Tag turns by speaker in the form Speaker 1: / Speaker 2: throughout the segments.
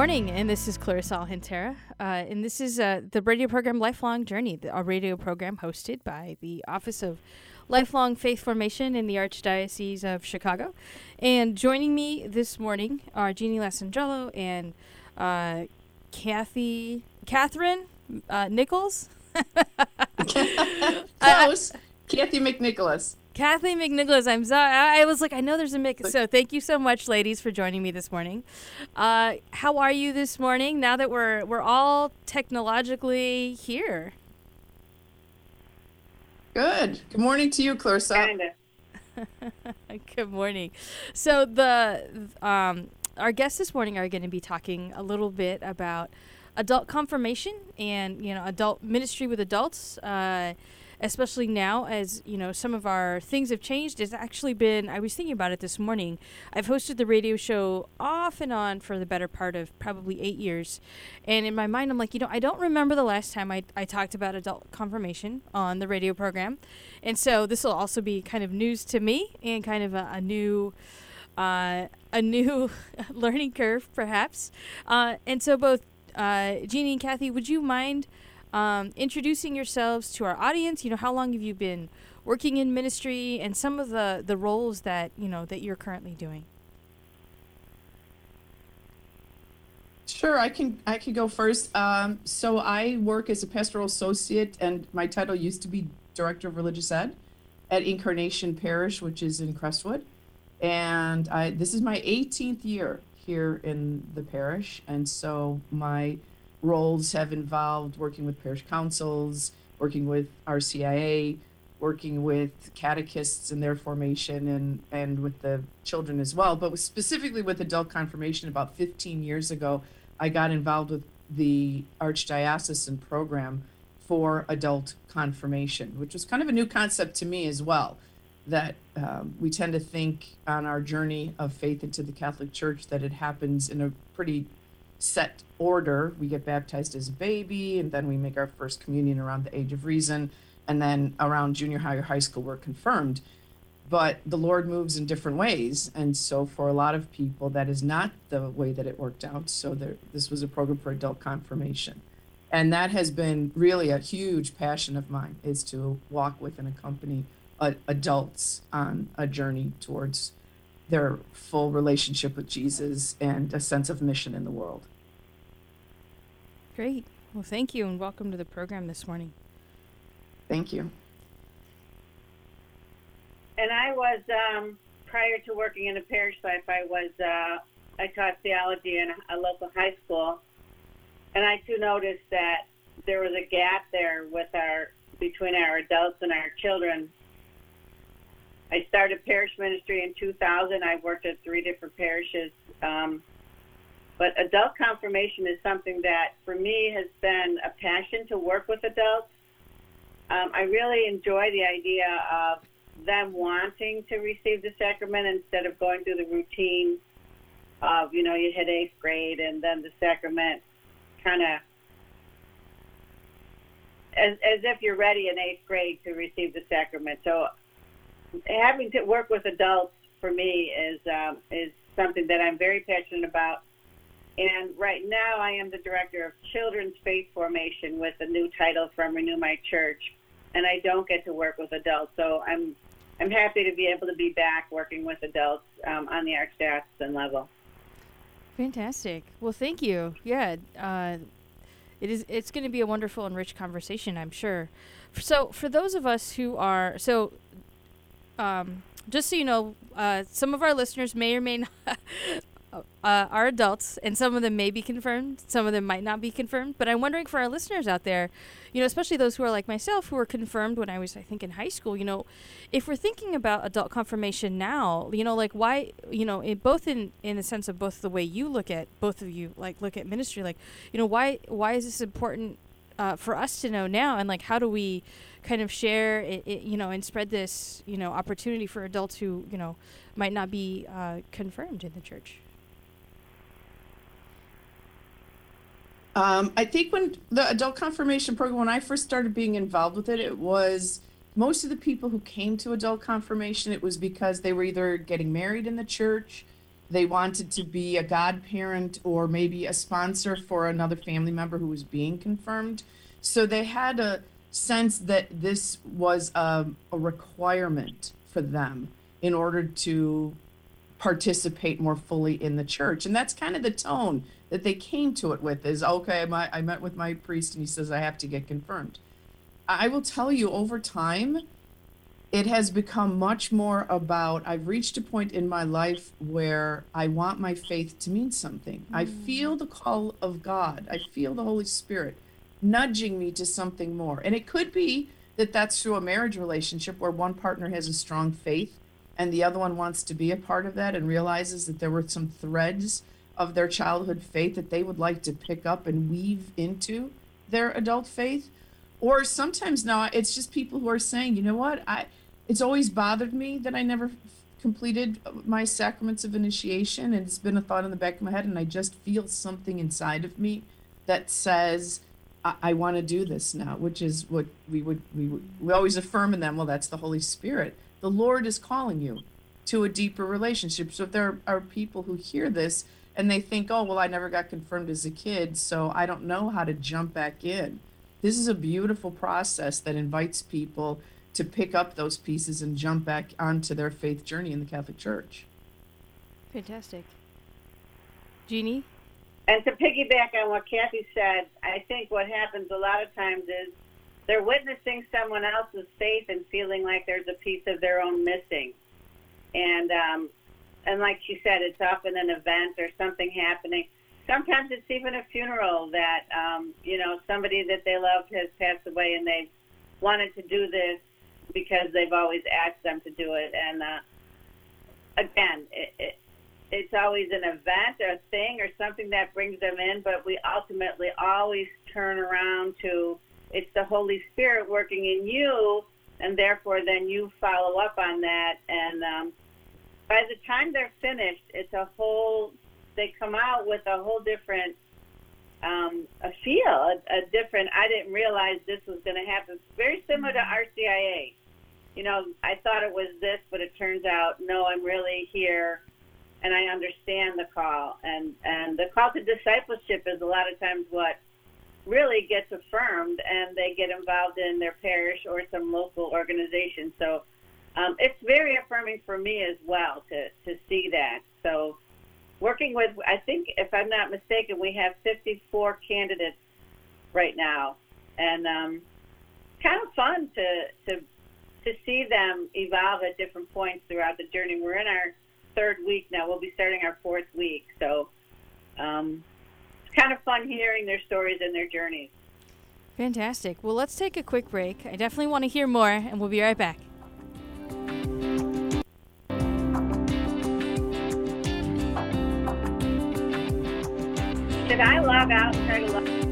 Speaker 1: Morning, and this is Clarissa Alcantara, uh, and this is uh, the radio program Lifelong Journey, a radio program hosted by the Office of Lifelong Faith Formation in the Archdiocese of Chicago. And joining me this morning are Jeannie Lasandrello and uh, Kathy, Catherine uh, Nichols.
Speaker 2: Close. Kathy McNicholas.
Speaker 1: Kathleen McNicholas, I'm sorry. I was like, I know there's a Mick. So thank you so much, ladies, for joining me this morning. Uh, how are you this morning? Now that we're we're all technologically here.
Speaker 2: Good. Good morning to you, Clarissa.
Speaker 1: Good morning. So the um, our guests this morning are going to be talking a little bit about adult confirmation and you know adult ministry with adults. Uh, especially now as you know some of our things have changed it's actually been i was thinking about it this morning i've hosted the radio show off and on for the better part of probably eight years and in my mind i'm like you know i don't remember the last time i, I talked about adult confirmation on the radio program and so this will also be kind of news to me and kind of a, a new uh, a new learning curve perhaps. Uh, and so both uh, jeannie and kathy would you mind um, introducing yourselves to our audience. You know, how long have you been working in ministry, and some of the the roles that you know that you're currently doing.
Speaker 2: Sure, I can I can go first. Um, so I work as a pastoral associate, and my title used to be director of religious ed at Incarnation Parish, which is in Crestwood, and I this is my 18th year here in the parish, and so my roles have involved working with parish councils, working with RCIA, working with catechists in their formation and, and with the children as well. But specifically with adult confirmation, about 15 years ago, I got involved with the Archdiocesan program for adult confirmation, which was kind of a new concept to me as well. That um, we tend to think on our journey of faith into the Catholic Church that it happens in a pretty set order. We get baptized as a baby, and then we make our first communion around the age of reason, and then around junior high or high school, we're confirmed. But the Lord moves in different ways, and so for a lot of people, that is not the way that it worked out. So there, this was a program for adult confirmation, and that has been really a huge passion of mine is to walk with and accompany uh, adults on a journey towards their full relationship with Jesus and a sense of mission in the world.
Speaker 1: Great. Well, thank you and welcome to the program this morning.
Speaker 2: Thank you.
Speaker 3: And I was, um, prior to working in a parish life, I was, uh, I taught theology in a local high school. And I too noticed that there was a gap there with our, between our adults and our children. I started parish ministry in 2000. I worked at three different parishes. Um, but adult confirmation is something that, for me, has been a passion to work with adults. Um, I really enjoy the idea of them wanting to receive the sacrament instead of going through the routine of, you know, you hit eighth grade and then the sacrament kind of as, as if you're ready in eighth grade to receive the sacrament. So having to work with adults for me is um, is something that I'm very passionate about. And right now, I am the director of children's faith formation with a new title from Renew My Church, and I don't get to work with adults. So I'm I'm happy to be able to be back working with adults um, on the archdiocesan level.
Speaker 1: Fantastic. Well, thank you. Yeah. Uh, it is it's going to be a wonderful and rich conversation, I'm sure. So for those of us who are so, um, just so you know, uh, some of our listeners may or may not uh, are adults, and some of them may be confirmed, some of them might not be confirmed. But I'm wondering for our listeners out there, you know, especially those who are like myself, who were confirmed when I was, I think, in high school. You know, if we're thinking about adult confirmation now, you know, like why, you know, both in in the sense of both the way you look at both of you, like look at ministry, like, you know, why why is this important uh, for us to know now, and like how do we kind of share it, it, you know, and spread this, you know, opportunity for adults who, you know, might not be uh, confirmed in the church.
Speaker 2: Um, I think when the adult confirmation program, when I first started being involved with it, it was most of the people who came to adult confirmation, it was because they were either getting married in the church, they wanted to be a godparent, or maybe a sponsor for another family member who was being confirmed. So they had a sense that this was a, a requirement for them in order to participate more fully in the church. And that's kind of the tone that they came to it with is okay, my, I met with my priest and he says I have to get confirmed. I will tell you over time, it has become much more about I've reached a point in my life where I want my faith to mean something. Mm. I feel the call of God, I feel the Holy Spirit nudging me to something more. And it could be that that's through a marriage relationship where one partner has a strong faith and the other one wants to be a part of that and realizes that there were some threads of their childhood faith that they would like to pick up and weave into their adult faith or sometimes now it's just people who are saying you know what i it's always bothered me that i never completed my sacraments of initiation and it's been a thought in the back of my head and i just feel something inside of me that says i, I want to do this now which is what we would we would, we always affirm in them well that's the holy spirit the lord is calling you to a deeper relationship so if there are people who hear this and they think, oh, well, I never got confirmed as a kid, so I don't know how to jump back in. This is a beautiful process that invites people to pick up those pieces and jump back onto their faith journey in the Catholic Church.
Speaker 1: Fantastic. Jeannie?
Speaker 3: And to piggyback on what Kathy said, I think what happens a lot of times is they're witnessing someone else's faith and feeling like there's a piece of their own missing. And um, and like she said, it's often an event or something happening. Sometimes it's even a funeral that um, you know somebody that they loved has passed away, and they wanted to do this because they've always asked them to do it. And uh, again, it, it, it's always an event or a thing or something that brings them in, but we ultimately always turn around to it's the Holy Spirit working in you, and therefore then you follow up on that and um, by the time they're finished, it's a whole. They come out with a whole different um, a feel, a, a different. I didn't realize this was going to happen. Very similar to RCIA. You know, I thought it was this, but it turns out no. I'm really here, and I understand the call. And and the call to discipleship is a lot of times what really gets affirmed, and they get involved in their parish or some local organization. So um, it's very affirming for me as well to, to see that. So, working with, I think, if I'm not mistaken, we have 54 candidates right now, and um, kind of fun to to to see them evolve at different points throughout the journey. We're in our third week now. We'll be starting our fourth week, so um, it's kind of fun hearing their stories and their journeys.
Speaker 1: Fantastic. Well, let's take a quick break. I definitely want to hear more, and we'll be right back.
Speaker 3: Should I log out and try to log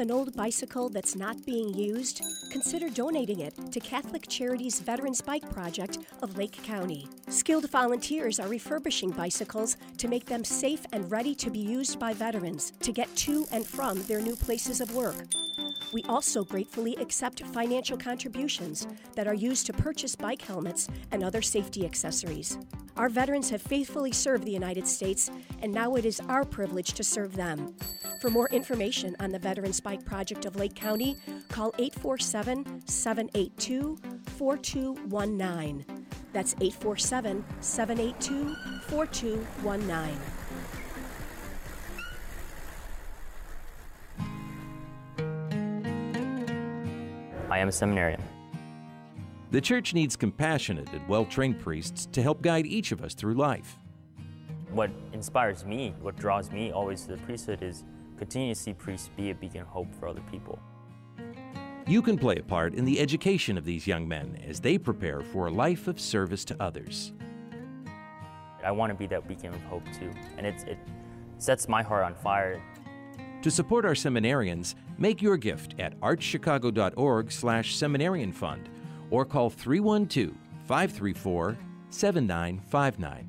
Speaker 4: have an old bicycle that's not being used? Consider donating it to Catholic Charities Veterans Bike Project of Lake County. Skilled volunteers are refurbishing bicycles to make them safe and ready to be used by veterans to get to and from their new places of work. We also gratefully accept financial contributions that are used to purchase bike helmets and other safety accessories. Our veterans have faithfully served the United States, and now it is our privilege to serve them. For more information on the Veterans Bike Project of Lake County, call 847 782 4219. That's 847 782 4219.
Speaker 5: I am a seminarian.
Speaker 6: The church needs compassionate and well trained priests to help guide each of us through life.
Speaker 5: What inspires me, what draws me always to the priesthood is continue to see priests be a beacon of hope for other people.
Speaker 6: You can play a part in the education of these young men as they prepare for a life of service to others.
Speaker 5: I want to be that beacon of hope too, and it, it sets my heart on fire.
Speaker 6: To support our seminarians, make your gift at archchicago.org slash seminarian fund or call 312-534-7959.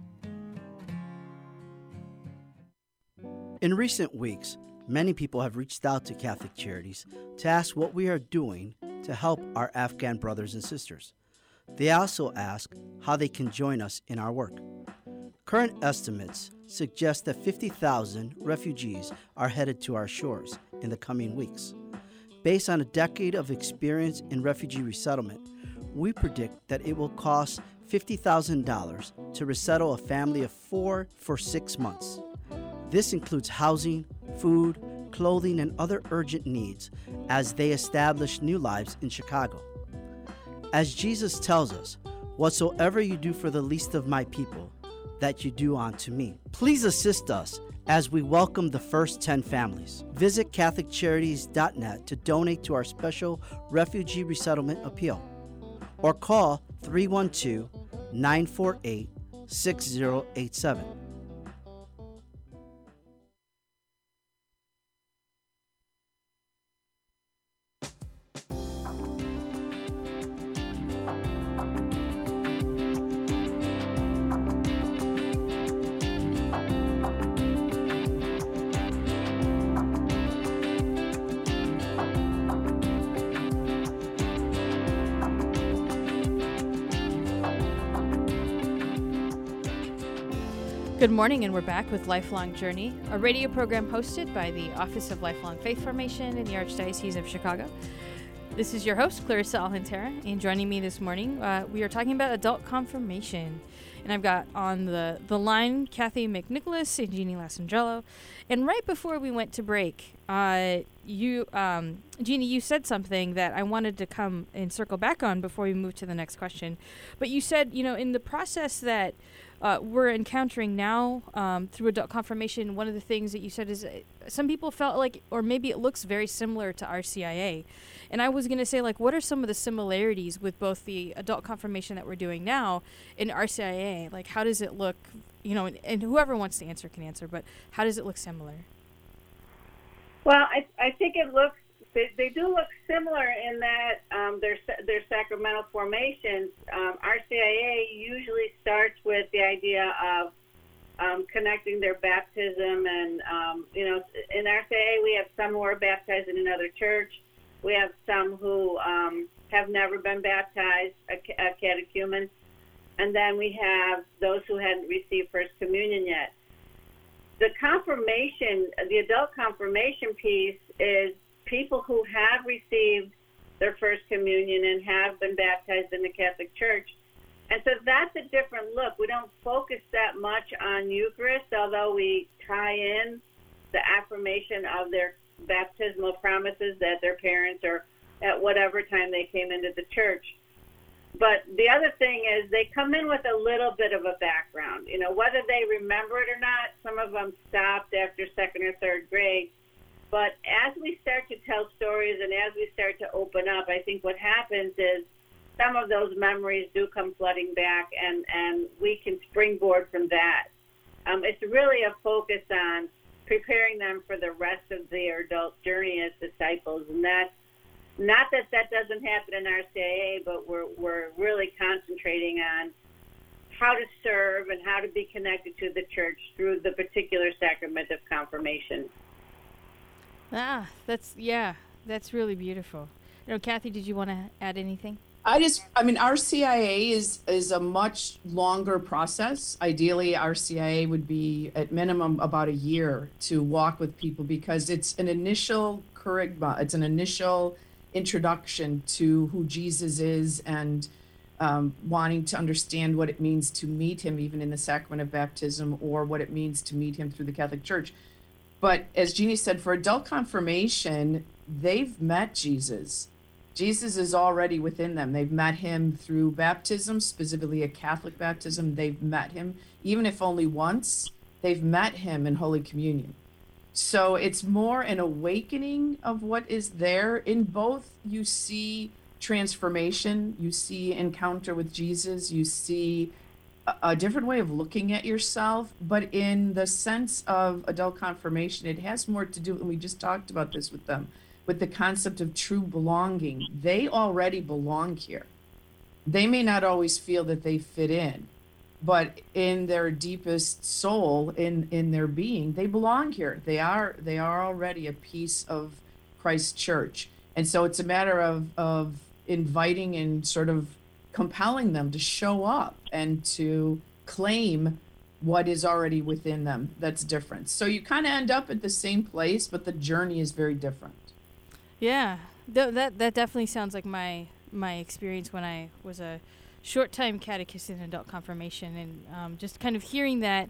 Speaker 7: In recent weeks, many people have reached out to Catholic Charities to ask what we are doing to help our Afghan brothers and sisters. They also ask how they can join us in our work. Current estimates suggest that 50,000 refugees are headed to our shores in the coming weeks. Based on a decade of experience in refugee resettlement, we predict that it will cost $50,000 to resettle a family of four for six months. This includes housing, food, clothing, and other urgent needs as they establish new lives in Chicago. As Jesus tells us, Whatsoever you do for the least of my people, that you do unto me. Please assist us as we welcome the first 10 families. Visit CatholicCharities.net to donate to our special refugee resettlement appeal or call 312 948 6087.
Speaker 1: Good morning, and we're back with Lifelong Journey, a radio program hosted by the Office of Lifelong Faith Formation in the Archdiocese of Chicago. This is your host, Clarissa Alcantara, and joining me this morning, uh, we are talking about adult confirmation. And I've got on the, the line Kathy McNicholas and Jeannie Lasangelo. And right before we went to break, uh, you, um, Jeannie, you said something that I wanted to come and circle back on before we move to the next question. But you said, you know, in the process that uh, we're encountering now um, through adult confirmation, one of the things that you said is uh, some people felt like, or maybe it looks very similar to RCIA. And I was going to say, like, what are some of the similarities with both the adult confirmation that we're doing now and RCIA? Like, how does it look, you know, and, and whoever wants to answer can answer, but how does it look similar?
Speaker 3: Well, I, I think it looks they, they do look similar in that um, their their sacramental formations. Um, RCIA usually starts with the idea of um, connecting their baptism, and um, you know, in RCIA we have some who are baptized in another church. We have some who um, have never been baptized, a, a catechumen, and then we have those who hadn't received First Communion yet. The confirmation, the adult confirmation piece is people who have received their first communion and have been baptized in the Catholic Church. And so that's a different look. We don't focus that much on Eucharist, although we tie in the affirmation of their baptismal promises that their parents or at whatever time they came into the church. But the other thing is they come in with a little bit of a background. You know, whether they remember it or not, some of them stopped after second or third grade but as we start to tell stories and as we start to open up, I think what happens is some of those memories do come flooding back, and, and we can springboard from that. Um, it's really a focus on preparing them for the rest of their adult journey as disciples. And that, not that that doesn't happen in RCIA, but we're, we're really concentrating on how to serve and how to be connected to the church through the particular sacrament of confirmation.
Speaker 1: Ah, that's yeah, that's really beautiful. You know, Kathy, did you want to add anything?
Speaker 2: I just, I mean, RCIA is is a much longer process. Ideally, RCIA would be at minimum about a year to walk with people because it's an initial kerygma. It's an initial introduction to who Jesus is and um, wanting to understand what it means to meet him, even in the sacrament of baptism, or what it means to meet him through the Catholic Church. But as Jeannie said, for adult confirmation, they've met Jesus Jesus is already within them. They've met him through baptism, specifically a Catholic baptism. They've met him, even if only once, they've met him in Holy Communion. So it's more an awakening of what is there. In both, you see transformation, you see encounter with Jesus, you see a, different way of looking at yourself. But in the sense of adult confirmation, it has more to do, and we just talked about this with them with the concept of true belonging. They already belong here. They may not always feel that they fit in, but in their deepest soul, in in their being, they belong here. They are they are already a piece of Christ's church. And so it's a matter of of inviting and sort of compelling them to show up and to claim what is already within them that's different. So you kind of end up at the same place, but the journey is very different.
Speaker 1: Yeah, Th- that that definitely sounds like my my experience when I was a short time catechist in adult confirmation, and um, just kind of hearing that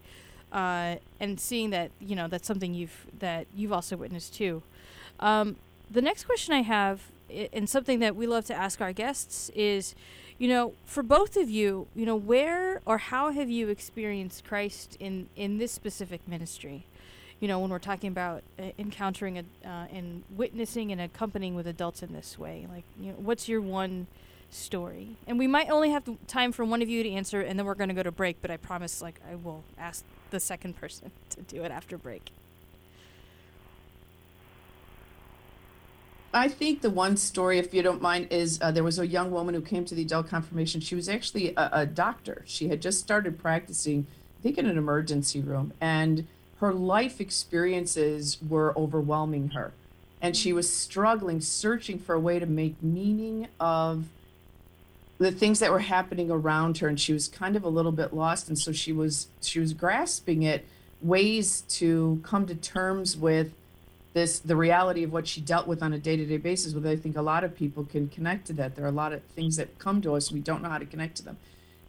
Speaker 1: uh, and seeing that you know that's something you've that you've also witnessed too. Um, the next question I have, and something that we love to ask our guests is, you know, for both of you, you know, where or how have you experienced Christ in in this specific ministry? you know, when we're talking about uh, encountering a, uh, and witnessing and accompanying with adults in this way? Like, you know, what's your one story? And we might only have time for one of you to answer, and then we're going to go to break. But I promise, like, I will ask the second person to do it after break.
Speaker 2: I think the one story, if you don't mind, is uh, there was a young woman who came to the adult confirmation. She was actually a, a doctor. She had just started practicing, I think, in an emergency room, and her life experiences were overwhelming her. And she was struggling, searching for a way to make meaning of the things that were happening around her and she was kind of a little bit lost and so she was she was grasping it ways to come to terms with this the reality of what she dealt with on a day-to-day basis with i think a lot of people can connect to that. There are a lot of things that come to us we don't know how to connect to them.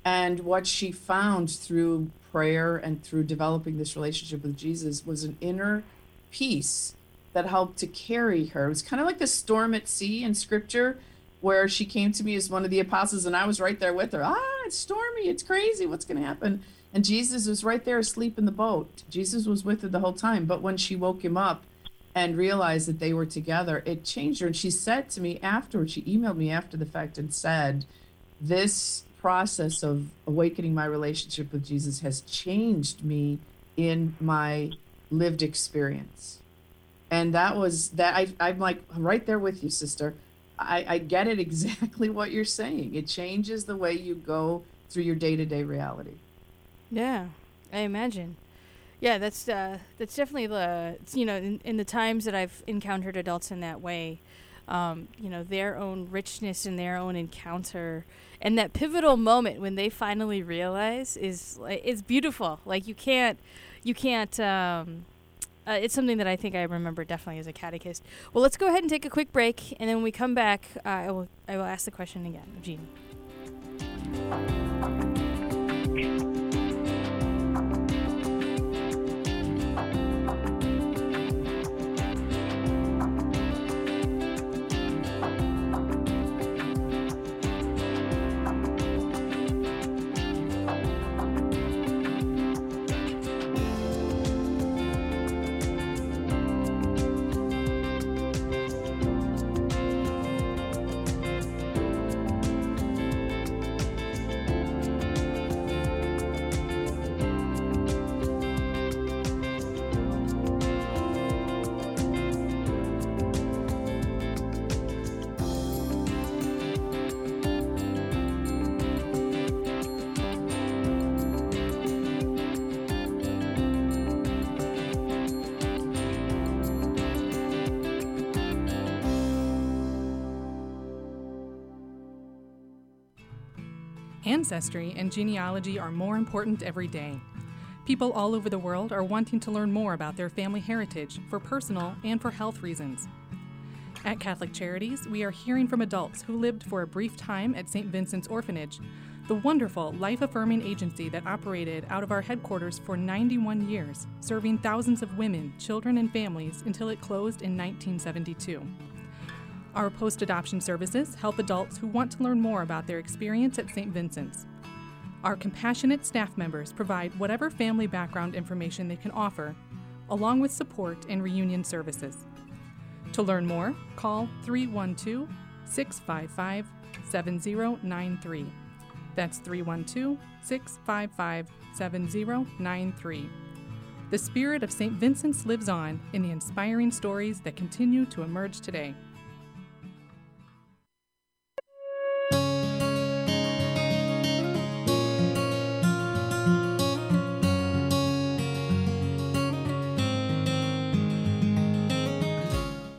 Speaker 2: And what she found through prayer and through developing this relationship with jesus was an inner peace that helped to carry her. It was kind of like the storm at sea in scripture where she came to me as one of the apostles and i was right there with her. Ah it's stormy it's crazy what's going to happen? And jesus was right there asleep in the boat. Jesus was with her the whole time. But when she woke him up and realized that they were together, it changed her. And she said to me afterwards, she emailed me after the fact and said, This process of awakening my relationship with Jesus has changed me in my lived experience. And that was that I, I'm like, right there with you, sister. I, I get it exactly what you're saying. It changes the way you go through your day to day reality.
Speaker 1: Yeah, I imagine. Yeah, that's uh, that's definitely the you know in, in the times that I've encountered adults in that way, um, you know their own richness and their own encounter and that pivotal moment when they finally realize is is beautiful. Like you can't you can't. Um, uh, it's something that I think I remember definitely as a catechist. Well, let's go ahead and take a quick break, and then when we come back, uh, I will I will ask the question again, Jean.
Speaker 8: Ancestry and genealogy are more important every day. People all over the world are wanting to learn more about their family heritage for personal and for health reasons. At Catholic Charities, we are hearing from adults who lived for a brief time at St. Vincent's Orphanage, the wonderful life affirming agency that operated out of our headquarters for 91 years, serving thousands of women, children, and families until it closed in 1972. Our post adoption services help adults who want to learn more about their experience at St. Vincent's. Our compassionate staff members provide whatever family background information they can offer, along with support and reunion services. To learn more, call 312 655 7093. That's 312 655 7093. The spirit of St. Vincent's lives on in the inspiring stories that continue to emerge today.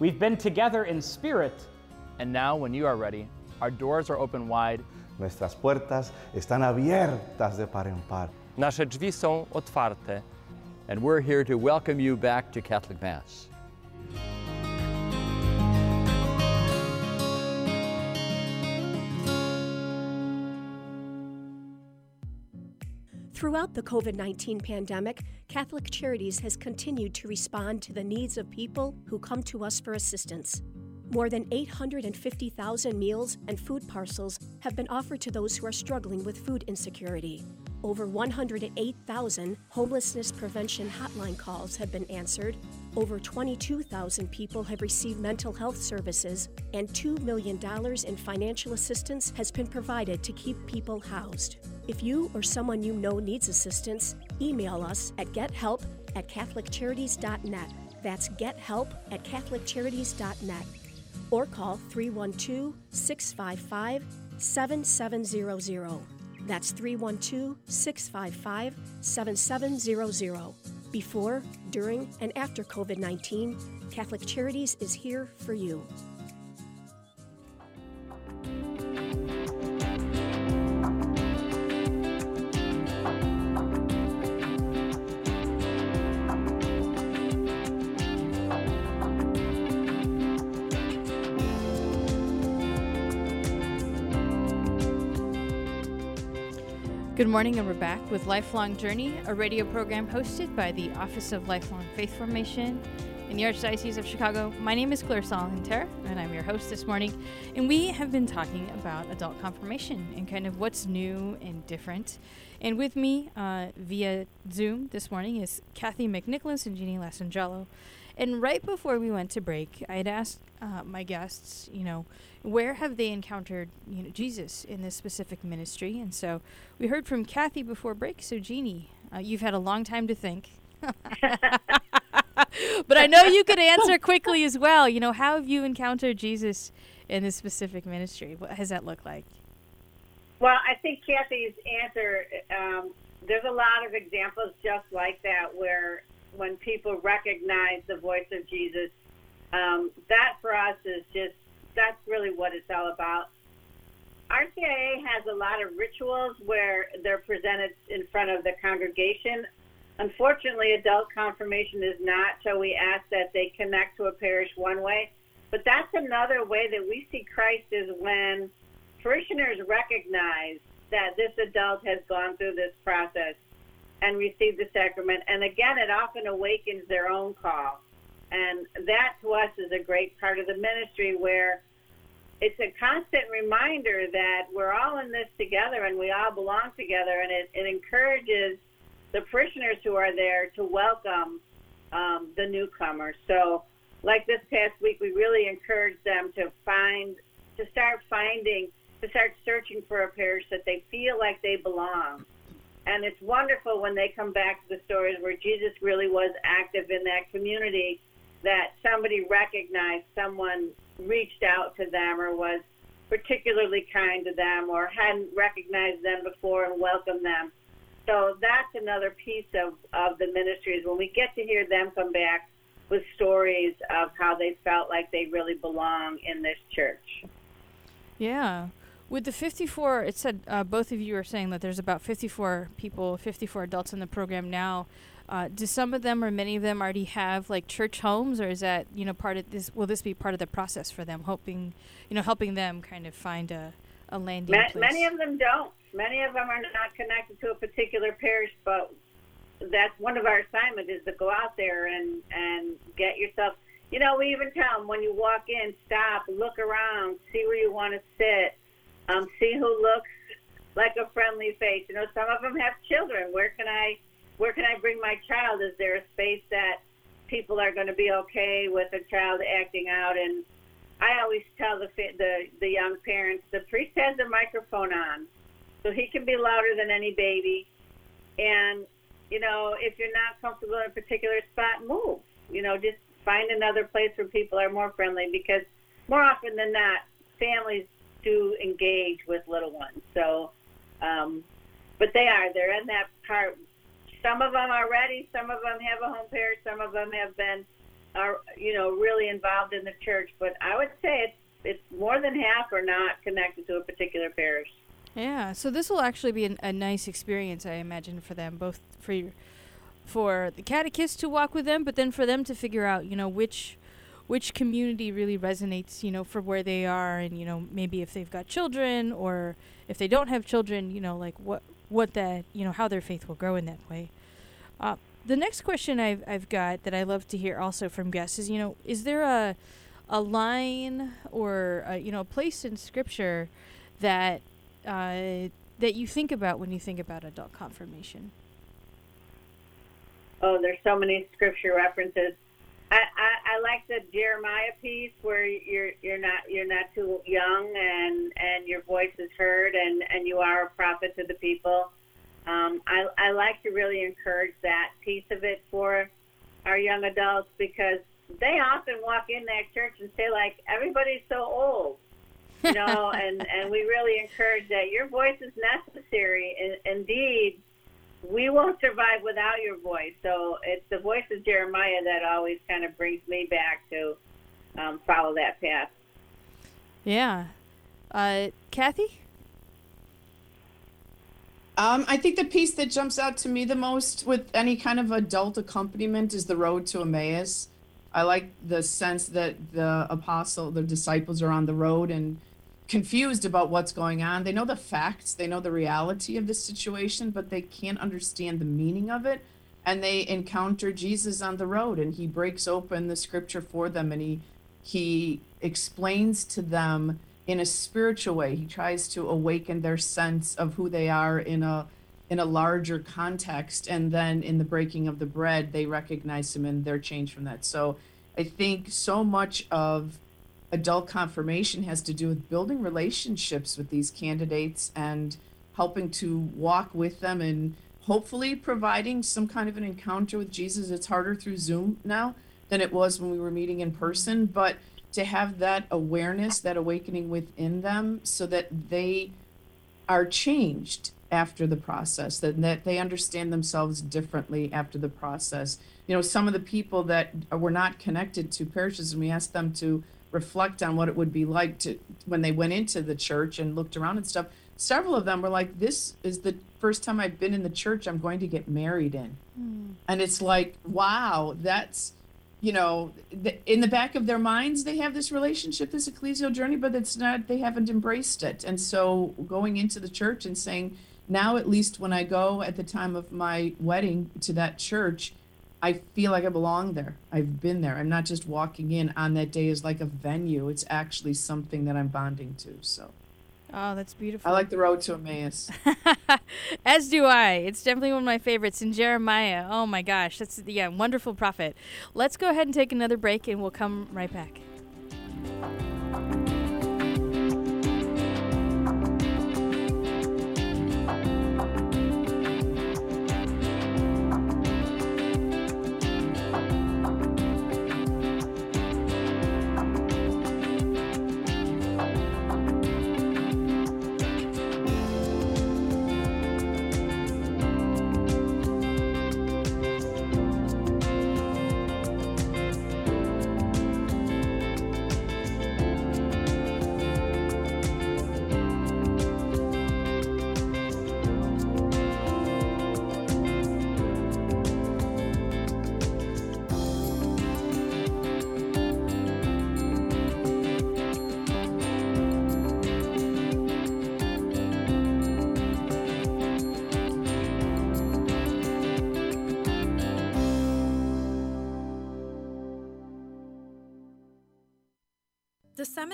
Speaker 9: We've been together in spirit.
Speaker 10: And now, when you are ready, our doors are open wide.
Speaker 11: Nuestras puertas están abiertas de par en par.
Speaker 10: Nasze drzwi są otwarte.
Speaker 12: And we're here to welcome you back to Catholic Mass.
Speaker 4: Throughout the COVID 19 pandemic, Catholic Charities has continued to respond to the needs of people who come to us for assistance. More than 850,000 meals and food parcels have been offered to those who are struggling with food insecurity. Over 108,000 homelessness prevention hotline calls have been answered. Over 22,000 people have received mental health services, and $2 million in financial assistance has been provided to keep people housed. If you or someone you know needs assistance, email us at gethelp at catholiccharities.net. That's gethelp at catholiccharities.net. Or call 312 655 7700. That's 312 655 7700. Before, during, and after COVID 19, Catholic Charities is here for you.
Speaker 1: Good morning, and we're back with Lifelong Journey, a radio program hosted by the Office of Lifelong Faith Formation in the Archdiocese of Chicago. My name is Clarissa Alcantara, and I'm your host this morning. And we have been talking about adult confirmation and kind of what's new and different. And with me uh, via Zoom this morning is Kathy McNicholas and Jeannie Lasangelo. And right before we went to break, I had asked uh, my guests, you know, where have they encountered you know Jesus in this specific ministry? And so we heard from Kathy before break. So Jeannie, uh, you've had a long time to think. but I know you could answer quickly as well. You know, how have you encountered Jesus in this specific ministry? What has that looked like?
Speaker 3: Well, I think Kathy's answer, um, there's a lot of examples just like that where when people recognize the voice of Jesus, um, that for us is just that's really what it's all about. RCIA has a lot of rituals where they're presented in front of the congregation. Unfortunately, adult confirmation is not, so we ask that they connect to a parish one way. But that's another way that we see Christ is when parishioners recognize that this adult has gone through this process and received the sacrament. And again, it often awakens their own call. And that to us is a great part of the ministry where it's a constant reminder that we're all in this together and we all belong together. And it, it encourages the parishioners who are there to welcome um, the newcomers. So, like this past week, we really encouraged them to find, to start finding to start searching for a parish that they feel like they belong. And it's wonderful when they come back to the stories where Jesus really was active in that community, that somebody recognized, someone reached out to them or was particularly kind to them or hadn't recognized them before and welcomed them. So that's another piece of, of the ministries when we get to hear them come back with stories of how they felt like they really belong in this church.
Speaker 1: Yeah. With the 54, it said uh, both of you are saying that there's about 54 people, 54 adults in the program now. Uh, do some of them or many of them already have like church homes, or is that you know part of this? Will this be part of the process for them, hoping you know helping them kind of find a a landing
Speaker 3: Ma-
Speaker 1: place?
Speaker 3: Many of them don't. Many of them are not connected to a particular parish, but that's one of our assignments is to go out there and and get yourself. You know, we even tell them when you walk in, stop, look around, see where you want to sit, um, see who looks like a friendly face. You know, some of them have children. Where can I where can I bring my child? Is there a space that people are going to be okay with a child acting out? And I always tell the the the young parents, the priest has a microphone on, so he can be louder than any baby. And you know, if you're not comfortable in a particular spot, move. You know, just find another place where people are more friendly because more often than not, families do engage with little ones. So, um, but they are they're in that part some of them are ready. Some of them have a home parish. Some of them have been, are you know, really involved in the church. But I would say it's it's more than half are not connected to a particular parish.
Speaker 1: Yeah, so this will actually be an, a nice experience, I imagine, for them, both for for the catechist to walk with them, but then for them to figure out, you know, which which community really resonates, you know, for where they are, and you know, maybe if they've got children or if they don't have children, you know, like what what that you know how their faith will grow in that way. Uh, the next question I've I've got that I love to hear also from guests is you know is there a a line or a, you know a place in Scripture that uh, that you think about when you think about adult confirmation?
Speaker 3: Oh, there's so many scripture references. I, I, I like the Jeremiah piece where you're you're not you're not too young and and your voice is heard and and you are a prophet to the people. Um, I I like to really encourage that piece of it for our young adults because they often walk in that church and say like everybody's so old, you know, and and we really encourage that your voice is necessary. And indeed, we won't survive without your voice. So it's the voice of Jeremiah that always kind of brings me back to um, follow that path.
Speaker 1: Yeah. Uh, Kathy?
Speaker 2: Um, I think the piece that jumps out to me the most with any kind of adult accompaniment is the road to Emmaus. I like the sense that the apostle, the disciples are on the road and confused about what's going on. They know the facts, they know the reality of the situation, but they can't understand the meaning of it. And they encounter Jesus on the road and he breaks open the scripture for them and he he explains to them in a spiritual way. He tries to awaken their sense of who they are in a in a larger context and then in the breaking of the bread they recognize him and they're changed from that. So I think so much of adult confirmation has to do with building relationships with these candidates and helping to walk with them and hopefully providing some kind of an encounter with Jesus. It's harder through Zoom now than it was when we were meeting in person, but to have that awareness, that awakening within them so that they are changed after the process, that, that they understand themselves differently after the process. You know, some of the people that were not connected to parishes, and we asked them to reflect on what it would be like to when they went into the church and looked around and stuff several of them were like this is the first time i've been in the church i'm going to get married in
Speaker 1: Mm.
Speaker 2: and it's like wow that's you know th- in the back of their minds they have this relationship this ecclesial journey but it's not they haven't embraced it and so going into the church and saying now at least when i go at the time of my wedding to that church I feel like I belong there. I've been there. I'm not just walking in on that day as like a venue. It's actually something that I'm bonding to. So
Speaker 1: Oh, that's beautiful.
Speaker 2: I like the road to Emmaus.
Speaker 1: As do I. It's definitely one of my favorites. in Jeremiah, oh my gosh, that's yeah, wonderful prophet. Let's go ahead and take another break, and we'll come right back.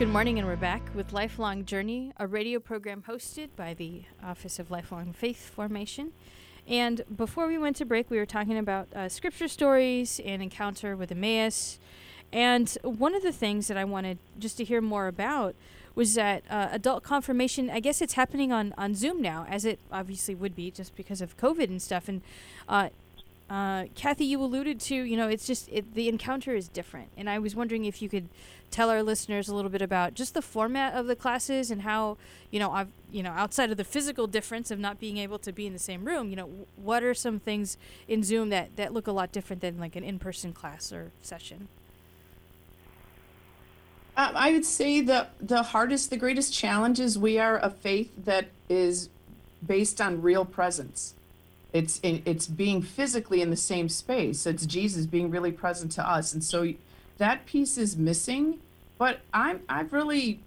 Speaker 1: Good morning, and we're back with Lifelong Journey, a radio program hosted by the Office of Lifelong Faith Formation. And before we went to break, we were talking about uh, scripture stories and encounter with Emmaus. And one of the things that I wanted just to hear more about was that uh, adult confirmation. I guess it's happening on, on Zoom now, as it obviously would be just because of COVID and stuff. And uh, uh, Kathy, you alluded to, you know, it's just it, the encounter is different, and I was wondering if you could tell our listeners a little bit about just the format of the classes and how, you know, I've, you know, outside of the physical difference of not being able to be in the same room, you know, w- what are some things in Zoom that that look a lot different than like an in-person class or session?
Speaker 2: Uh, I would say the the hardest, the greatest challenge is we are a faith that is based on real presence. It's it's being physically in the same space. It's Jesus being really present to us, and so that piece is missing. But I'm I've really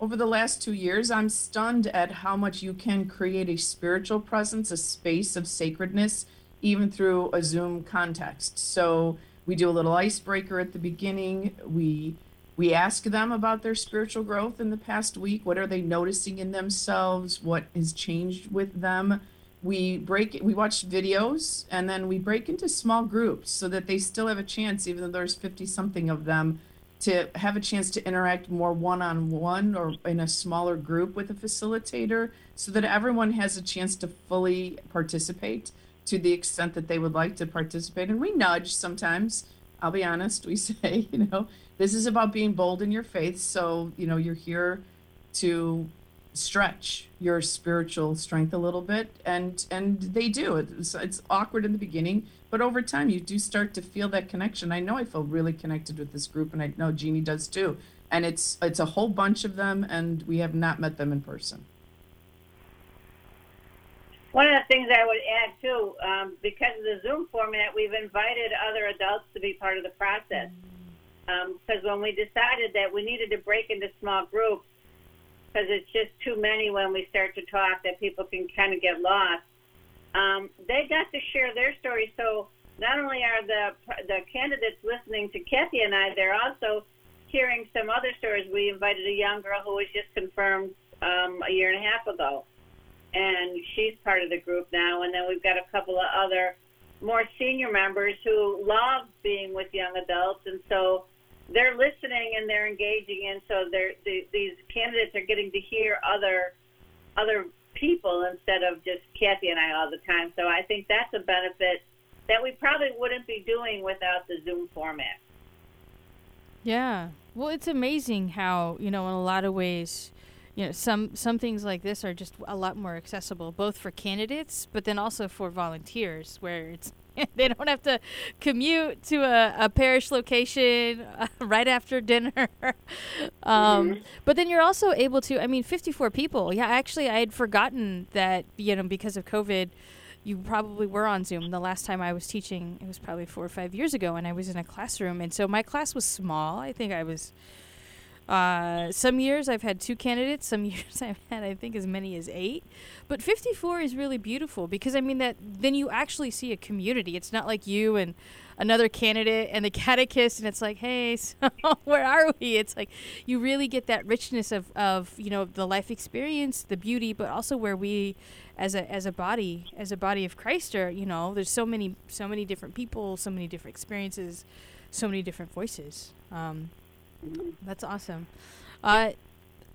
Speaker 2: over the last two years I'm stunned at how much you can create a spiritual presence, a space of sacredness, even through a Zoom context. So we do a little icebreaker at the beginning. We we ask them about their spiritual growth in the past week. What are they noticing in themselves? What has changed with them? We break we watch videos and then we break into small groups so that they still have a chance even though there's 50 something of them to have a chance to interact more one-on-one or in a smaller group with a facilitator so that everyone has a chance to fully participate to the extent that they would like to participate. And we nudge sometimes. I'll be honest we say you know this is about being bold in your faith so you know you're here to stretch your spiritual strength a little bit and and they do. It's, it's awkward in the beginning but over time you do start to feel that connection. I know i feel really connected with this group and i know jeannie does too and it's it's a whole bunch of them and we have not met them in person.
Speaker 3: One of the things I would add too, um, because of the Zoom format, we've invited other adults to be part of the process. Because um, when we decided that we needed to break into small groups, because it's just too many when we start to talk that people can kind of get lost. Um, they got to share their stories. So not only are the the candidates listening to Kathy and I, they're also hearing some other stories. We invited a young girl who was just confirmed um, a year and a half ago, and she's part of the group now. And then we've got a couple of other more senior members who love being with young adults, and so they're listening and they're engaging, and so they're, they, these candidates are getting to hear other other people instead of just Kathy and I all the time. So I think that's a benefit that we probably wouldn't be doing without the Zoom format.
Speaker 1: Yeah. Well, it's amazing how, you know, in a lot of ways, you know, some some things like this are just a lot more accessible both for candidates but then also for volunteers where it's they don't have to commute to a, a parish location uh, right after dinner. um, mm-hmm. But then you're also able to, I mean, 54 people. Yeah, actually, I had forgotten that, you know, because of COVID, you probably were on Zoom. The last time I was teaching, it was probably four or five years ago, and I was in a classroom. And so my class was small. I think I was uh, some years I've had two candidates. Some years I've had, I think, as many as eight. But 54 is really beautiful because I mean that then you actually see a community. It's not like you and another candidate and the catechist, and it's like, hey, so where are we? It's like you really get that richness of, of you know the life experience, the beauty, but also where we, as a as a body, as a body of Christ, are you know there's so many so many different people, so many different experiences, so many different voices. Um, that's awesome. Uh,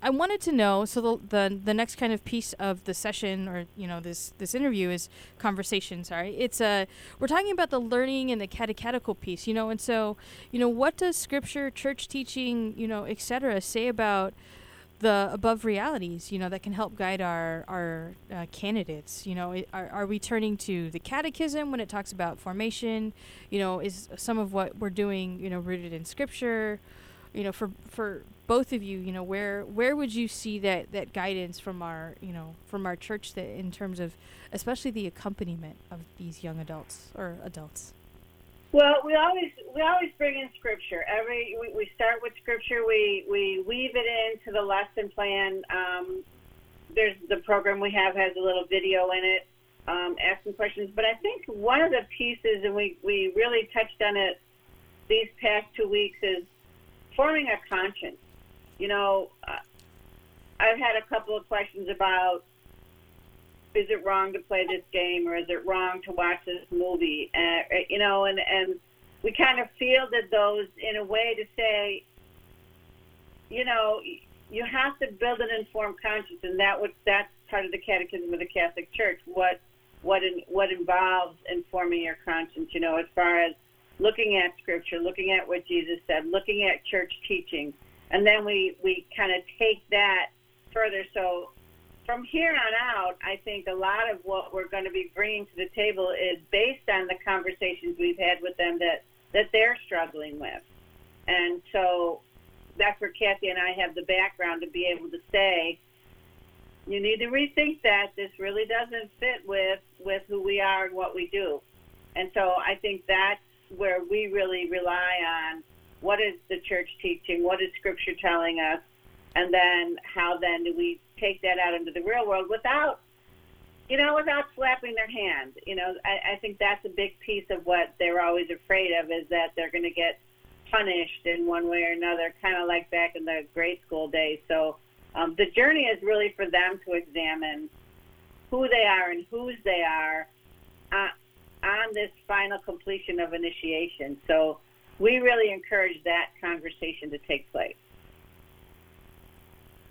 Speaker 1: I wanted to know. So the, the the next kind of piece of the session, or you know, this this interview is conversation. Sorry, it's a uh, we're talking about the learning and the catechetical piece. You know, and so you know, what does Scripture, church teaching, you know, etc., say about the above realities, you know, that can help guide our our uh, candidates. You know, are, are we turning to the catechism when it talks about formation? You know, is some of what we're doing, you know, rooted in scripture? You know, for for both of you, you know, where where would you see that that guidance from our, you know, from our church that in terms of especially the accompaniment of these young adults or adults?
Speaker 3: Well, we always we always bring in scripture. Every we, we start with scripture. We we weave it into the lesson plan. Um, there's the program we have has a little video in it, um, asking questions. But I think one of the pieces, and we we really touched on it these past two weeks, is forming a conscience. You know, uh, I've had a couple of questions about is it wrong to play this game or is it wrong to watch this movie? Uh, you know, and and we kind of fielded those in a way to say, you know, you have to build an informed conscience, and that would that's part of the Catechism of the Catholic Church. What what in, what involves informing your conscience? You know, as far as looking at Scripture, looking at what Jesus said, looking at church teaching, and then we we kind of take that further. So from here on out, I think a lot of what we're going to be bringing to the table is based on the conversations we've had with them that that they're struggling with, and so that's where Kathy and I have the background to be able to say, you need to rethink that. This really doesn't fit with with who we are and what we do, and so I think that's where we really rely on what is the church teaching, what is Scripture telling us, and then how then do we take that out into the real world without you know without slapping their hand. You know I, I think that's a big piece of what they're always afraid of is that they're going to get punished in one way or another kind of like back in the grade school days. So um, the journey is really for them to examine who they are and whose they are. Uh, on this final completion of initiation so we really encourage that conversation to take place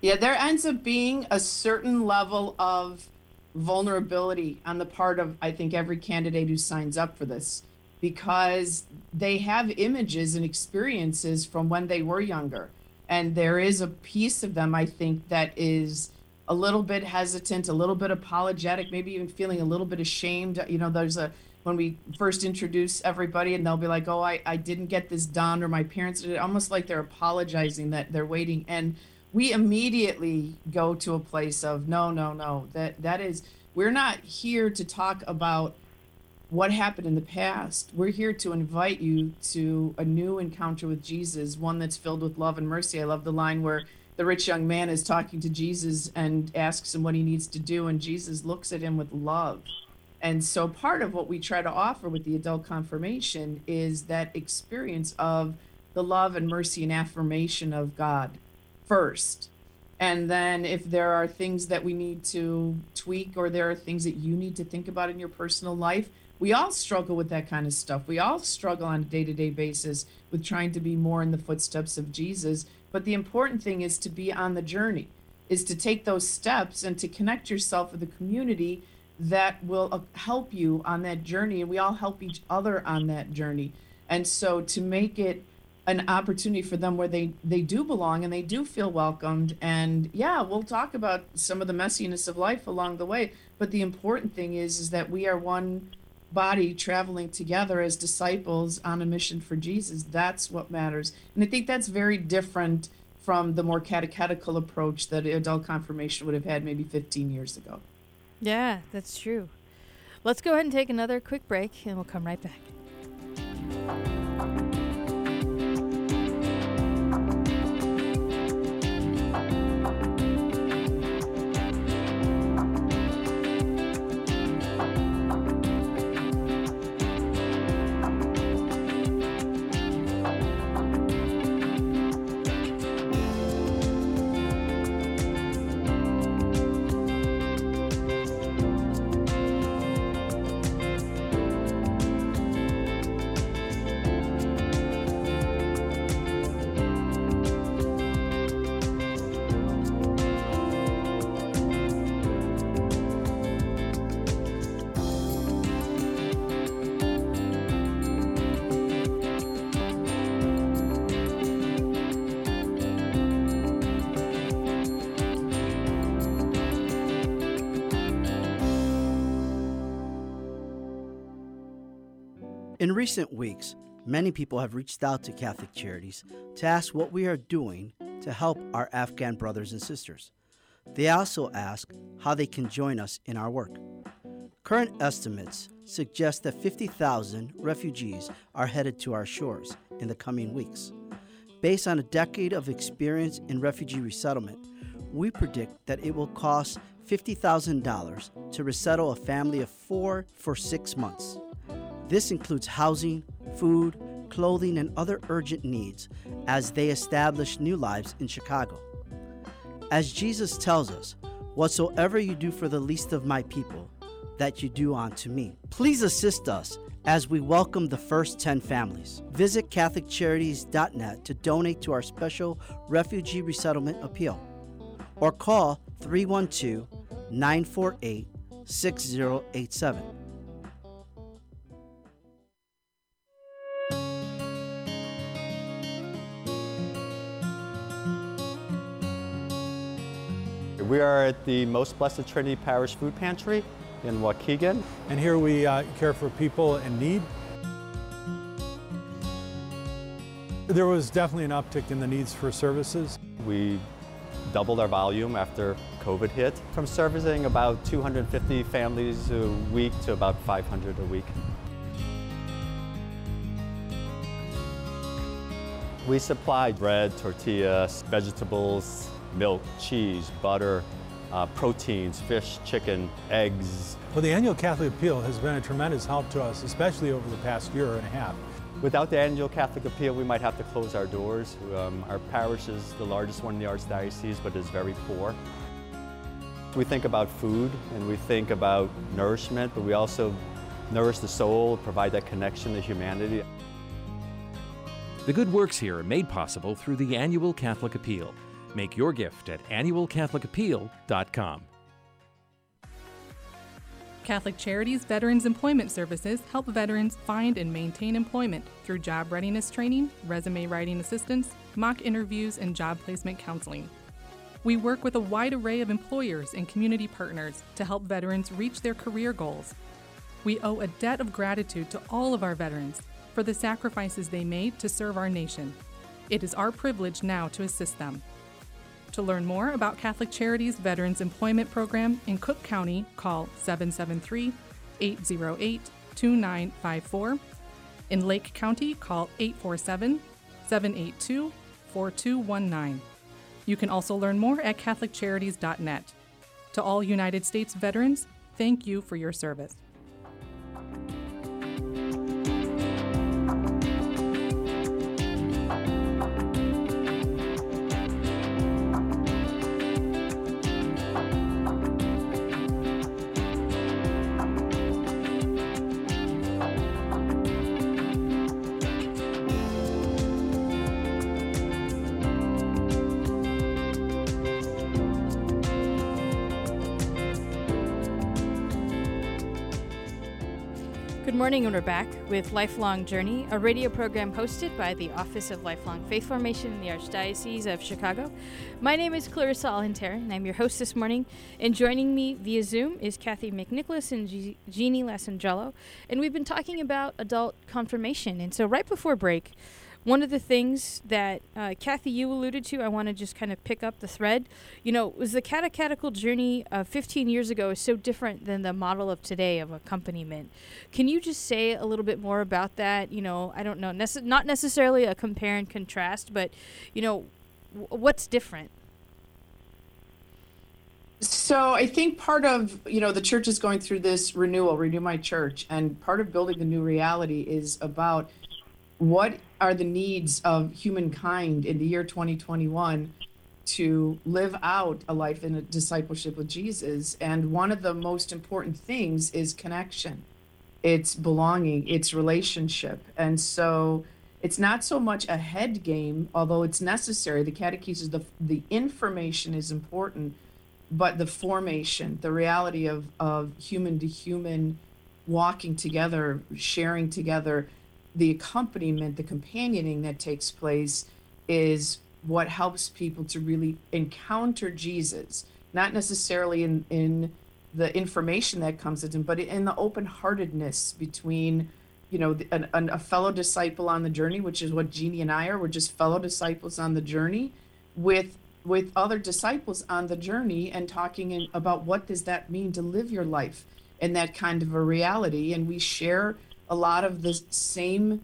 Speaker 2: yeah, there ends up being a certain level of vulnerability on the part of, I think, every candidate who signs up for this because they have images and experiences from when they were younger. And there is a piece of them, I think, that is a little bit hesitant, a little bit apologetic, maybe even feeling a little bit ashamed. You know, there's a, when we first introduce everybody and they'll be like, oh, I, I didn't get this done, or my parents did it, almost like they're apologizing that they're waiting. And we immediately go to a place of no no no that that is we're not here to talk about what happened in the past. We're here to invite you to a new encounter with jesus one that's filled with love and mercy. I love the line where the rich young man is talking to jesus and asks him what he needs to do and jesus looks at him with love and so part of what we try to offer with the adult confirmation is that experience of the love and mercy and affirmation of god first. And then if there are things that we need to tweak or there are things that you need to think about in your personal life, we all struggle with that kind of stuff. We all struggle on a day to day basis with trying to be more in the footsteps of Jesus. But the important thing is to be on the journey, is to take those steps and to connect yourself with the community that will uh, help you on that journey. And we all help each other on that journey. And so to make it an opportunity for them where they they do belong and they do feel welcomed and yeah we'll talk about some of the messiness of life along the way but the important thing is is that we are one body traveling together as disciples on a mission for Jesus that's what matters and i think that's very different from the more catechetical approach that adult confirmation would have had maybe 15 years ago
Speaker 1: yeah that's true. Let's go ahead and take another quick break and we'll come right back
Speaker 7: In recent weeks, many people have reached out to Catholic Charities to ask what we are doing to help our Afghan brothers and sisters. They also ask how they can join us in our work. Current estimates suggest that 50,000 refugees are headed to our shores in the coming weeks. Based on a decade of experience in refugee resettlement, we predict that it will cost $50,000 to resettle a family of four for six months. This includes housing, food, clothing, and other urgent needs as they establish new lives in Chicago. As Jesus tells us, Whatsoever you do for the least of my people, that you do unto me. Please assist us as we welcome the first 10 families. Visit CatholicCharities.net to donate to our special refugee resettlement appeal or call 312 948 6087.
Speaker 13: We are at the Most Blessed Trinity Parish Food Pantry in Waukegan.
Speaker 14: And here we uh, care for people in need. There was definitely an uptick in the needs for services.
Speaker 13: We doubled our volume after COVID hit, from servicing about 250 families a week to about 500 a week. We supply bread, tortillas, vegetables, milk, cheese, butter, uh, proteins, fish, chicken, eggs.
Speaker 14: Well, the annual Catholic Appeal has been a tremendous help to us, especially over the past year and a half.
Speaker 13: Without the annual Catholic Appeal, we might have to close our doors. Um, our parish is the largest one in the Archdiocese, but is very poor. We think about food and we think about nourishment, but we also nourish the soul, provide that connection to humanity.
Speaker 6: The good works here are made possible through the annual Catholic Appeal. Make your gift at annualcatholicappeal.com.
Speaker 8: Catholic Charities Veterans Employment Services help veterans find and maintain employment through job readiness training, resume writing assistance, mock interviews, and job placement counseling. We work with a wide array of employers and community partners to help veterans reach their career goals. We owe a debt of gratitude to all of our veterans for the sacrifices they made to serve our nation. It is our privilege now to assist them. To learn more about Catholic Charities Veterans Employment Program in Cook County, call 773 808 2954. In Lake County, call 847 782 4219. You can also learn more at CatholicCharities.net. To all United States veterans, thank you for your service.
Speaker 1: And we're back with Lifelong Journey, a radio program hosted by the Office of Lifelong Faith Formation in the Archdiocese of Chicago. My name is Clarissa Alcantara, and I'm your host this morning. And joining me via Zoom is Kathy McNicholas and G- Jeannie Lasangelo. And we've been talking about adult confirmation. And so, right before break, one of the things that uh, Kathy you alluded to, I want to just kind of pick up the thread. You know, was the catechetical journey of 15 years ago is so different than the model of today of accompaniment. Can you just say a little bit more about that? You know, I don't know, nece- not necessarily a compare and contrast, but you know, w- what's different?
Speaker 2: So I think part of you know the church is going through this renewal, renew my church, and part of building the new reality is about what are the needs of humankind in the year 2021 to live out a life in a discipleship with Jesus. And one of the most important things is connection. It's belonging, it's relationship. And so it's not so much a head game, although it's necessary. The catechesis, the, the information is important, but the formation, the reality of, of human to human walking together, sharing together, the accompaniment, the companioning that takes place is what helps people to really encounter Jesus, not necessarily in, in the information that comes at in, but in the open heartedness between you know, an, an, a fellow disciple on the journey, which is what Jeannie and I are. We're just fellow disciples on the journey with with other disciples on the journey and talking in, about what does that mean to live your life in that kind of a reality. And we share a lot of the same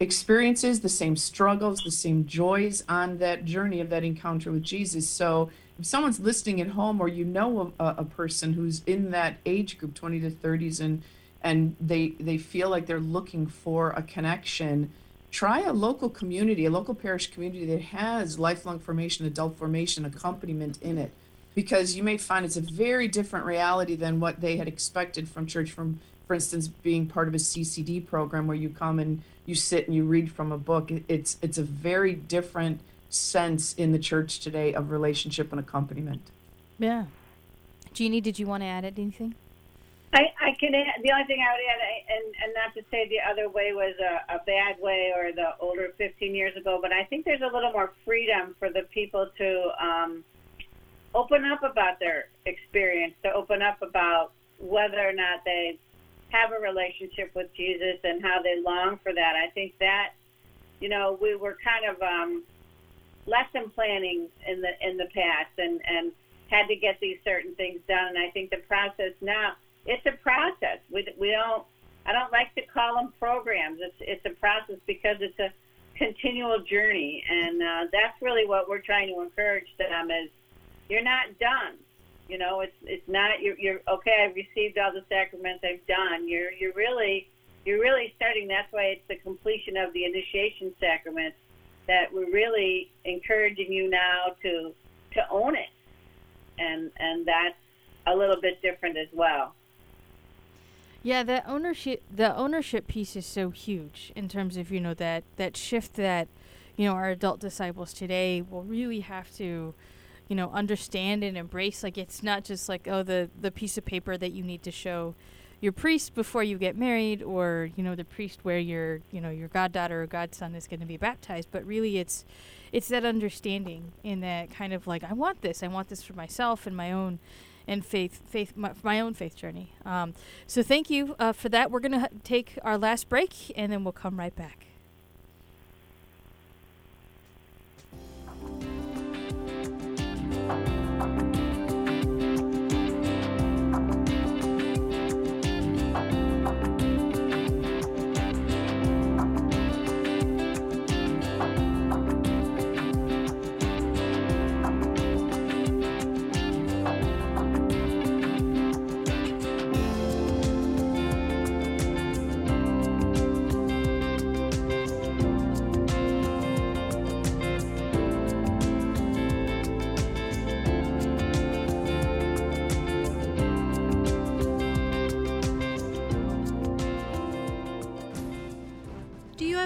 Speaker 2: experiences, the same struggles, the same joys on that journey of that encounter with Jesus. So if someone's listening at home or you know a, a person who's in that age group, 20 to 30s, and and they they feel like they're looking for a connection try a local community a local parish community that has lifelong formation adult formation accompaniment in it because you may find it's a very different reality than what they had expected from church from for instance being part of a ccd program where you come and you sit and you read from a book it's it's a very different sense in the church today of relationship and accompaniment.
Speaker 1: Yeah. Jeannie did you want to add anything?
Speaker 3: I, I can add, the only thing I would add, and, and not to say the other way was a, a bad way or the older 15 years ago, but I think there's a little more freedom for the people to um, open up about their experience, to open up about whether or not they have a relationship with Jesus and how they long for that. I think that, you know, we were kind of um, lesson planning in the in the past and and had to get these certain things done, and I think the process now it's a process. We, we don't. I don't like to call them programs. It's it's a process because it's a continual journey, and uh, that's really what we're trying to encourage them. Is you're not done. You know, it's it's not you're you're okay. I've received all the sacraments. I've done. You're you're really you're really starting. That's why it's the completion of the initiation sacrament that we're really encouraging you now to to own it, and and that's a little bit different as well.
Speaker 1: Yeah, the ownership the ownership piece is so huge in terms of, you know, that that shift that, you know, our adult disciples today will really have to, you know, understand and embrace like it's not just like oh the the piece of paper that you need to show your priest before you get married or, you know, the priest where your, you know, your goddaughter or godson is going to be baptized, but really it's it's that understanding in that kind of like I want this, I want this for myself and my own and faith, faith, my, my own faith journey. Um, so thank you uh, for that. We're going to take our last break, and then we'll come right back.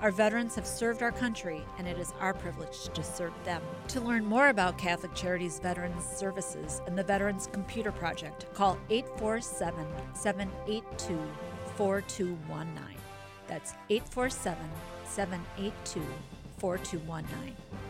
Speaker 15: Our veterans have served our country, and it is our privilege to serve them. To learn more about Catholic Charities Veterans Services and the Veterans Computer Project, call 847 782 4219. That's 847 782 4219.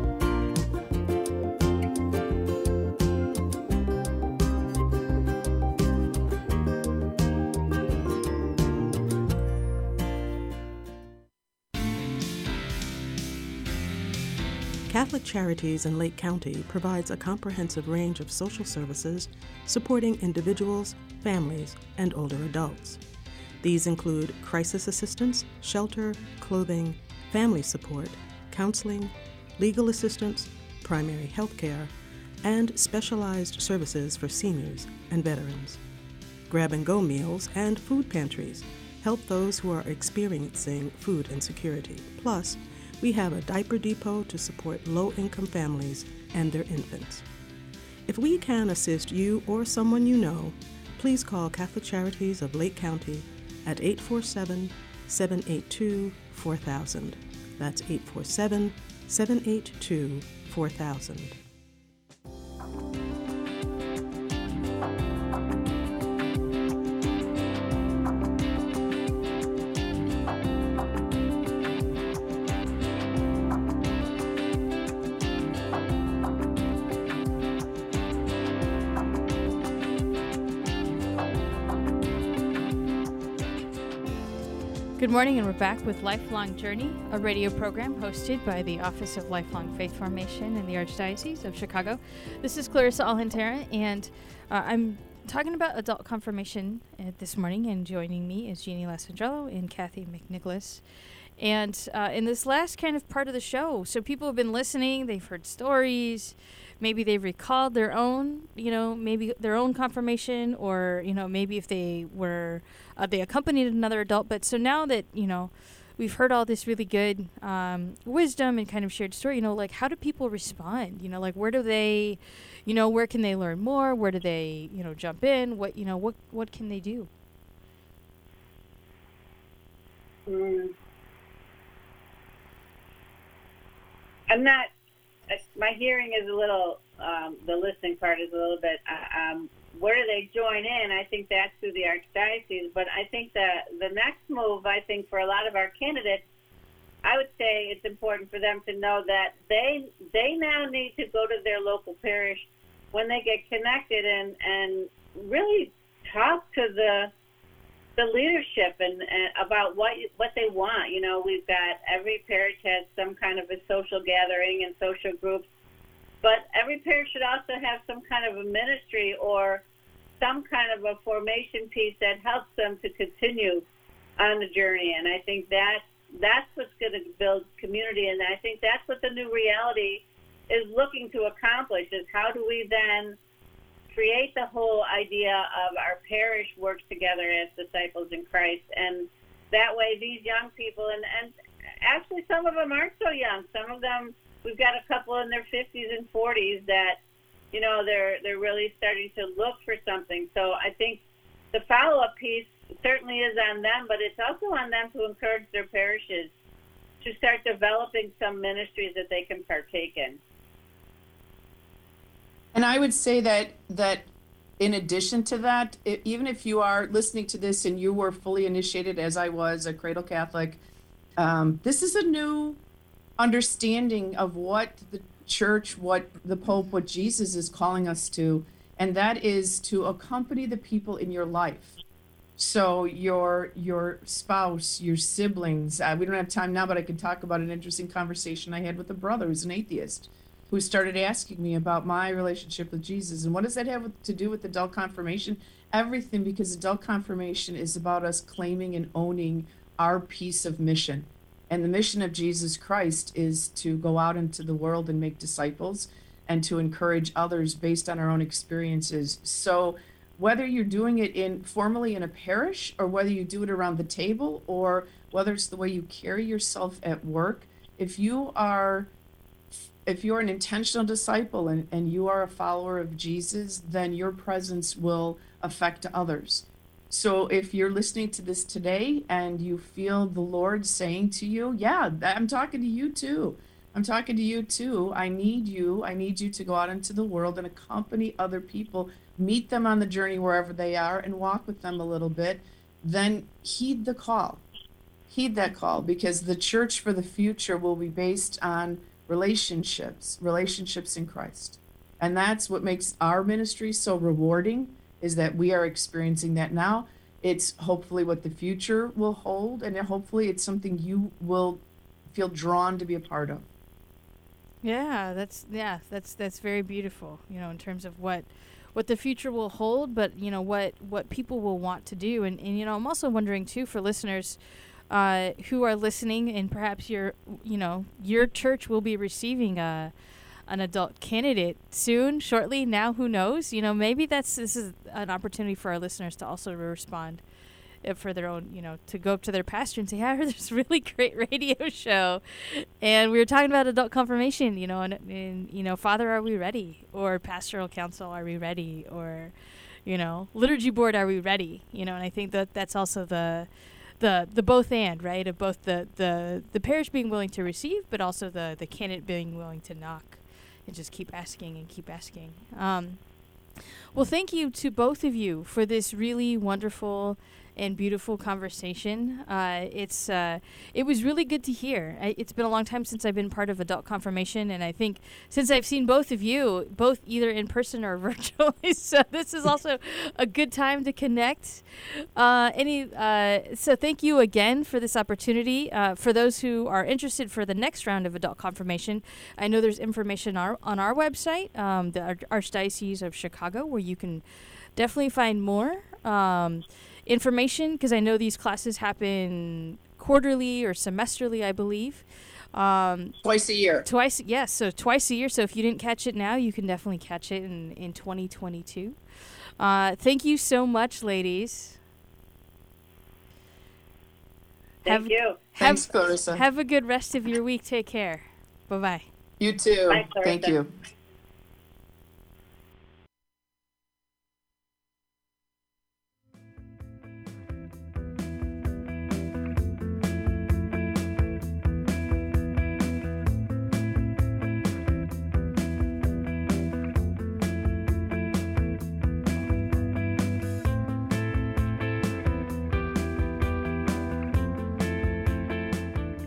Speaker 16: Catholic Charities in Lake County provides a comprehensive range of social services supporting individuals, families, and older adults. These include crisis assistance, shelter, clothing, family support, counseling, legal assistance, primary health care, and specialized services for seniors and veterans. Grab and go meals and food pantries help those who are experiencing food insecurity. Plus, we have a diaper depot to support low income families and their infants. If we can assist you or someone you know, please call Catholic Charities of Lake County at 847 782 4000. That's 847 782 4000.
Speaker 1: Morning, and we're back with Lifelong Journey, a radio program hosted by the Office of Lifelong Faith Formation in the Archdiocese of Chicago. This is Clarissa Alcantara, and uh, I'm talking about adult confirmation uh, this morning, and joining me is Jeannie Lasandrello and Kathy McNicholas. And uh, in this last kind of part of the show, so people have been listening, they've heard stories, maybe they've recalled their own, you know, maybe their own confirmation, or, you know, maybe if they were, uh, they accompanied another adult. But so now that, you know, we've heard all this really good um, wisdom and kind of shared story, you know, like how do people respond? You know, like where do they, you know, where can they learn more? Where do they, you know, jump in? What, you know, what, what can they do?
Speaker 3: Mm. I'm not. My hearing is a little. Um, the listening part is a little bit. Uh, um, where do they join in? I think that's through the archdiocese. But I think that the next move, I think, for a lot of our candidates, I would say it's important for them to know that they they now need to go to their local parish when they get connected and and really talk to the the leadership and, and about what what they want. You know, we've got every parish has some kind of a social gathering and social groups, but every parish should also have some kind of a ministry or some kind of a formation piece that helps them to continue on the journey. And I think that that's what's going to build community, and I think that's what the new reality is looking to accomplish: is how do we then create the whole idea of our parish works together as disciples in Christ, and that way these young people, and, and actually some of them aren't so young. Some of them, we've got a couple in their 50s and 40s that, you know, they're they're really starting to look for something. So I think the follow-up piece certainly is on them, but it's also on them to encourage their parishes to start developing some ministries that they can partake in.
Speaker 2: And I would say that that in addition to that, i even if you are listening to this and you were fully initiated, as I was, a cradle Catholic, um, this is a new understanding of what the church, what the Pope, what Jesus is calling us to, and that is to accompany the people in your life. So your your spouse, your siblings. Uh, we don't have time now, but I could talk about an interesting conversation I had with a brother who's an atheist who started asking me about my relationship with Jesus. And what does that have to do with adult confirmation? Everything, because adult confirmation is about us claiming and owning our piece of mission. And the mission of Jesus Christ is to go out into the world and make disciples and to encourage others based on our own experiences. So, whether you're doing it in formally in a parish or whether you do it around the table or whether it's the way you carry yourself at work, if you are if you're an intentional disciple and, and you are a follower of Jesus, then your presence will affect others. So if you're listening to this today and you feel the Lord saying to you, Yeah, I'm talking to you too. I'm talking to you too. I need you. I need you to go out into the world and accompany other people, meet them on the journey wherever they are, and walk with them a little bit. Then heed the call. Heed that call because the church for the future will be based on relationships, relationships in Christ. And that's what makes our ministry so rewarding is that we are experiencing that now. It's hopefully what the future will hold and hopefully it's something you will feel drawn to be a part of.
Speaker 1: Yeah, that's yeah, that's that's very beautiful. You know, in terms of what what the future will hold, but you know what what people will want to do, and and you know, I'm also wondering too for listeners, uh, who are listening, and perhaps your, you know, your church will be receiving a an adult candidate soon, shortly. Now, who knows? You know, maybe that's this is an opportunity for our listeners to also respond uh, for their own, you know, to go up to their pastor and say, "I heard this really great radio show, and we were talking about adult confirmation, you know, and, and you know, Father, are we ready? Or pastoral council, are we ready? Or, you know, liturgy board, are we ready? You know, and I think that that's also the the the both and right of both the the the parish being willing to receive, but also the the candidate being willing to knock and just keep asking and keep asking. Um, well, thank you to both of you for this really wonderful and beautiful conversation. Uh, it's uh, it was really good to hear. I, it's been a long time since I've been part of adult confirmation, and I think since I've seen both of you, both either in person or virtually, so this is also a good time to connect. Uh, any uh, so thank you again for this opportunity. Uh, for those who are interested for the next round of adult confirmation, I know there's information on our, on our website, um, the Archdiocese of Chicago, where you can definitely find more. Um, information because I know these classes happen quarterly or semesterly, I believe.
Speaker 2: Um, twice a year.
Speaker 1: Twice, yes. So twice a year. So if you didn't catch it now, you can definitely catch it in in 2022. Uh, thank you so much, ladies.
Speaker 3: Thank
Speaker 1: have,
Speaker 3: you.
Speaker 1: Have,
Speaker 2: Thanks, Clarissa.
Speaker 1: Have a good rest of your week. Take care. Bye bye.
Speaker 2: You too.
Speaker 3: Bye,
Speaker 2: Thank
Speaker 3: Clarissa.
Speaker 2: you.